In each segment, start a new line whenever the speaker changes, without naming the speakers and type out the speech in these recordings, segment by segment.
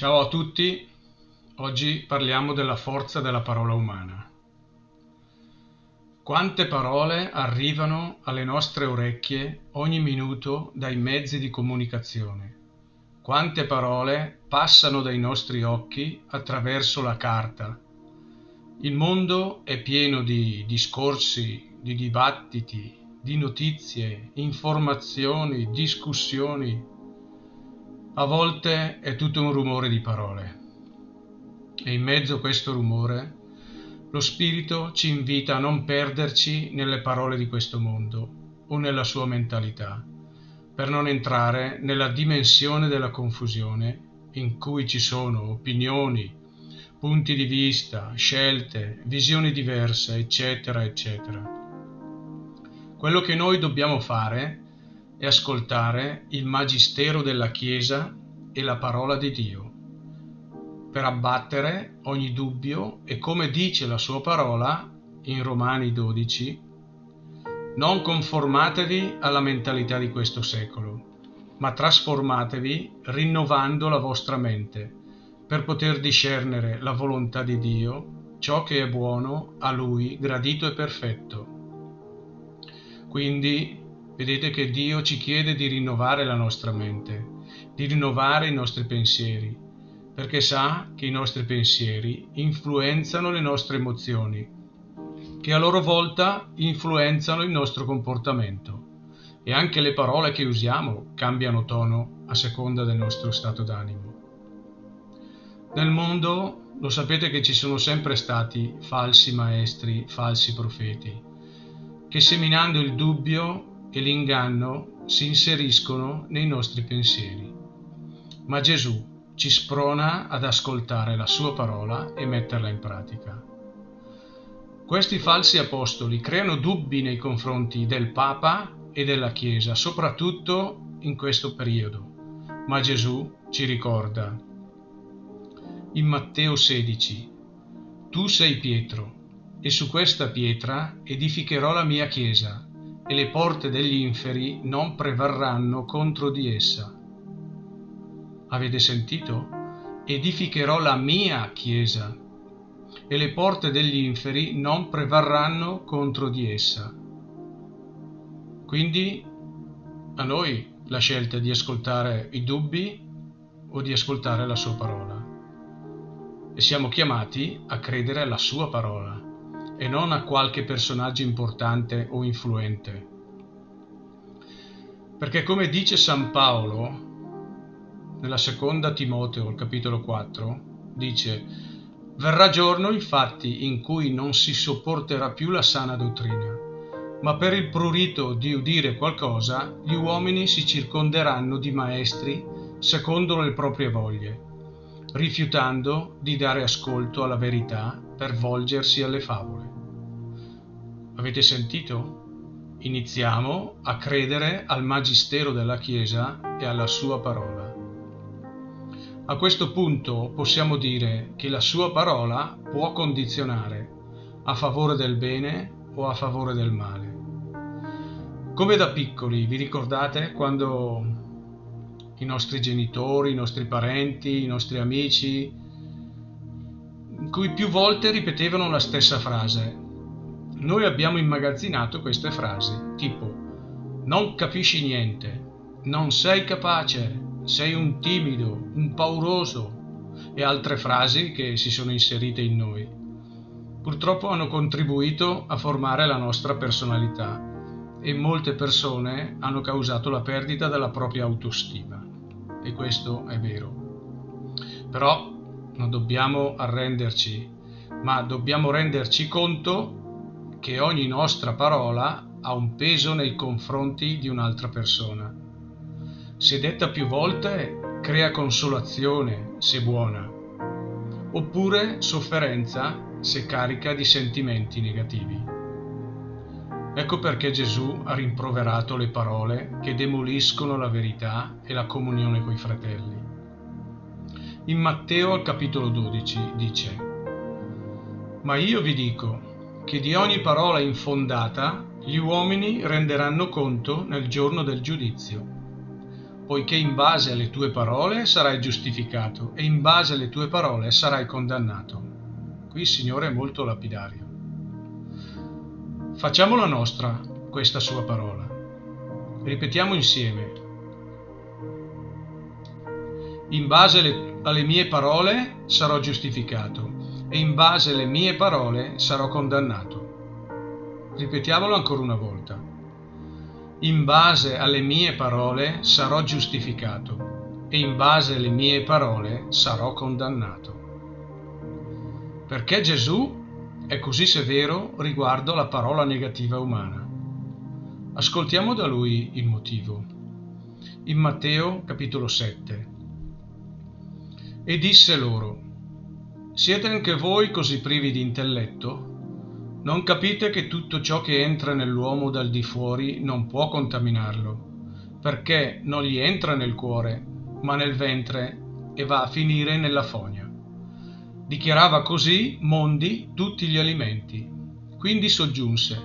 Ciao a tutti, oggi parliamo della forza della parola umana. Quante parole arrivano alle nostre orecchie ogni minuto dai mezzi di comunicazione? Quante parole passano dai nostri occhi attraverso la carta? Il mondo è pieno di discorsi, di dibattiti, di notizie, informazioni, discussioni, a volte è tutto un rumore di parole e in mezzo a questo rumore lo Spirito ci invita a non perderci nelle parole di questo mondo o nella sua mentalità, per non entrare nella dimensione della confusione in cui ci sono opinioni, punti di vista, scelte, visioni diverse, eccetera, eccetera. Quello che noi dobbiamo fare e ascoltare il magistero della Chiesa e la parola di Dio, per abbattere ogni dubbio e come dice la sua parola in Romani 12, non conformatevi alla mentalità di questo secolo, ma trasformatevi rinnovando la vostra mente, per poter discernere la volontà di Dio, ciò che è buono, a Lui gradito e perfetto. Quindi Vedete che Dio ci chiede di rinnovare la nostra mente, di rinnovare i nostri pensieri, perché sa che i nostri pensieri influenzano le nostre emozioni, che a loro volta influenzano il nostro comportamento e anche le parole che usiamo cambiano tono a seconda del nostro stato d'animo. Nel mondo lo sapete che ci sono sempre stati falsi maestri, falsi profeti, che seminando il dubbio e l'inganno si inseriscono nei nostri pensieri. Ma Gesù ci sprona ad ascoltare la sua parola e metterla in pratica. Questi falsi apostoli creano dubbi nei confronti del Papa e della Chiesa, soprattutto in questo periodo. Ma Gesù ci ricorda in Matteo 16, Tu sei Pietro, e su questa pietra edificherò la mia Chiesa, e le porte degli inferi non prevarranno contro di essa. Avete sentito? Edificherò la mia chiesa e le porte degli inferi non prevarranno contro di essa. Quindi a noi la scelta di ascoltare i dubbi o di ascoltare la sua parola. E siamo chiamati a credere alla sua parola e non a qualche personaggio importante o influente. Perché come dice San Paolo nella seconda Timoteo, al capitolo 4, dice Verrà giorno infatti in cui non si sopporterà più la sana dottrina, ma per il prurito di udire qualcosa gli uomini si circonderanno di maestri secondo le proprie voglie, rifiutando di dare ascolto alla verità per volgersi alle favole. Avete sentito? Iniziamo a credere al Magistero della Chiesa e alla sua parola. A questo punto possiamo dire che la sua parola può condizionare a favore del bene o a favore del male. Come da piccoli, vi ricordate quando i nostri genitori, i nostri parenti, i nostri amici, in cui più volte ripetevano la stessa frase, noi abbiamo immagazzinato queste frasi, tipo non capisci niente, non sei capace, sei un timido, un pauroso e altre frasi che si sono inserite in noi. Purtroppo hanno contribuito a formare la nostra personalità e molte persone hanno causato la perdita della propria autostima. E questo è vero. Però non dobbiamo arrenderci, ma dobbiamo renderci conto che ogni nostra parola ha un peso nei confronti di un'altra persona. Se detta più volte, crea consolazione, se buona, oppure sofferenza, se carica di sentimenti negativi. Ecco perché Gesù ha rimproverato le parole che demoliscono la verità e la comunione coi fratelli. In Matteo al capitolo 12 dice, Ma io vi dico, che di ogni parola infondata gli uomini renderanno conto nel giorno del giudizio. poiché in base alle tue parole sarai giustificato e in base alle tue parole sarai condannato. Qui il Signore è molto lapidario. Facciamo la nostra questa sua parola. Ripetiamo insieme. In base alle, mie parole sarò giustificato e in base alle mie parole sarò condannato. Ripetiamolo ancora una volta. In base alle mie parole sarò giustificato e in base alle mie parole sarò condannato. Perché Gesù è così severo riguardo la parola negativa umana. Ascoltiamo da lui il motivo. In Matteo capitolo 7. E disse loro, Siete anche voi così privi di intelletto? Non capite che tutto ciò che entra nell'uomo dal di fuori non può contaminarlo, perché non gli entra nel cuore, ma nel ventre e va a finire nella fogna. Dichiarava così mondi tutti gli alimenti. Quindi soggiunse,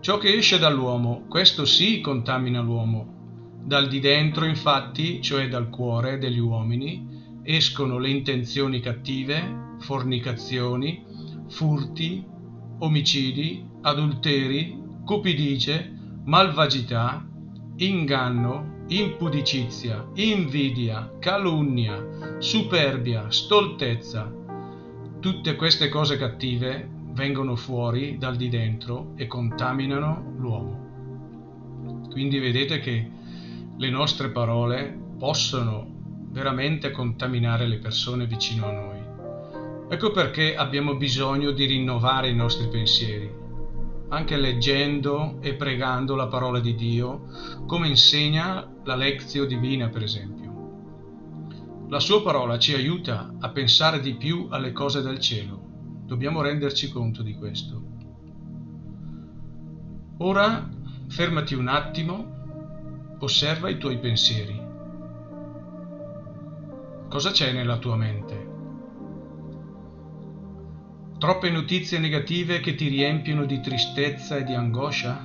ciò che esce dall'uomo, questo sì contamina l'uomo. Dal di dentro, infatti, cioè dal cuore degli uomini, escono le intenzioni cattive, fornicazioni, furti, omicidi, adulteri, cupidice, malvagità, inganno, impudicizia, invidia, calunnia, superbia, stoltezza Tutte queste cose cattive vengono fuori dal di dentro e contaminano l'uomo. Quindi vedete che le nostre parole possono veramente contaminare le persone vicino a noi. Ecco perché abbiamo bisogno di rinnovare i nostri pensieri, anche leggendo e pregando la parola di Dio, come insegna la lezione divina, per esempio. La sua parola ci aiuta a pensare di più alle cose del cielo. Dobbiamo renderci conto di questo. Ora fermati un attimo, osserva i tuoi pensieri. Cosa c'è nella tua mente? Troppe notizie negative che ti riempiono di tristezza e di angoscia?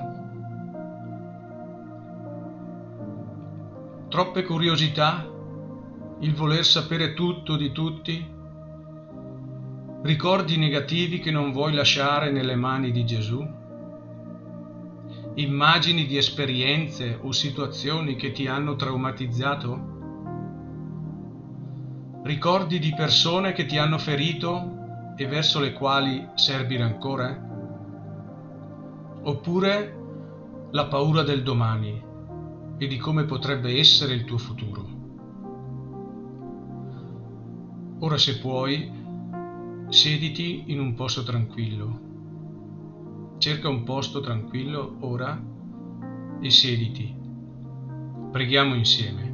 Troppe curiosità il voler sapere tutto di tutti? Ricordi negativi che non vuoi lasciare nelle mani di Gesù? Immagini di esperienze o situazioni che ti hanno traumatizzato? Ricordi di persone che ti hanno ferito e verso le quali serbi rancore? Oppure la paura del domani e di come potrebbe essere il tuo futuro? Ora se puoi, siediti in un posto tranquillo. Cerca un posto tranquillo ora e siediti. Preghiamo insieme.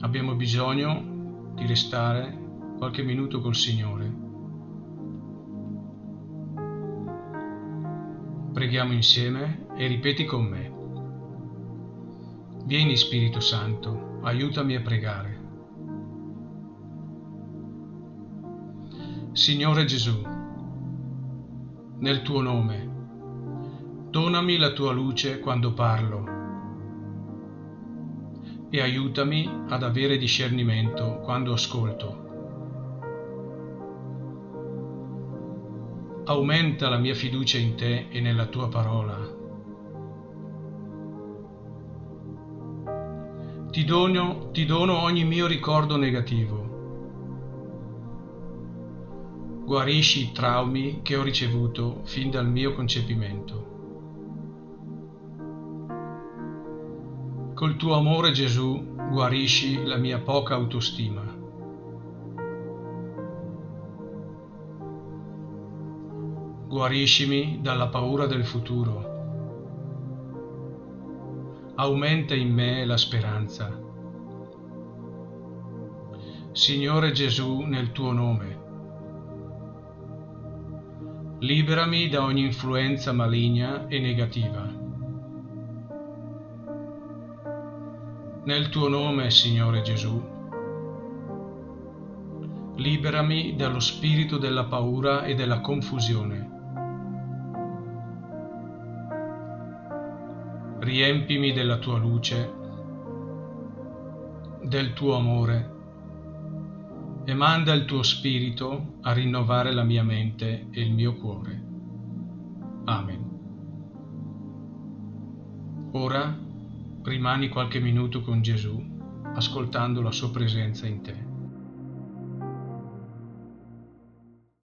Abbiamo bisogno di restare qualche minuto col Signore. Preghiamo insieme e ripeti con me. Vieni Spirito Santo, aiutami a pregare. Signore Gesù, nel tuo nome, donami la tua luce quando parlo e aiutami ad avere discernimento quando ascolto. Aumenta la mia fiducia in te e nella tua parola. Ti dono, ti dono ogni mio ricordo negativo guarisci i traumi che ho ricevuto fin dal mio concepimento. Col tuo amore Gesù guarisci la mia poca autostima. Guariscimi dalla paura del futuro. Aumenta in me la speranza. Signore Gesù, nel tuo nome Liberami da ogni influenza maligna e negativa. Nel tuo nome, Signore Gesù, liberami dallo spirito della paura e della confusione. Riempimi della tua luce del tuo amore e manda il tuo spirito a rinnovare la mia mente e il mio cuore. Amen. Ora rimani qualche minuto con Gesù ascoltando la sua presenza in te.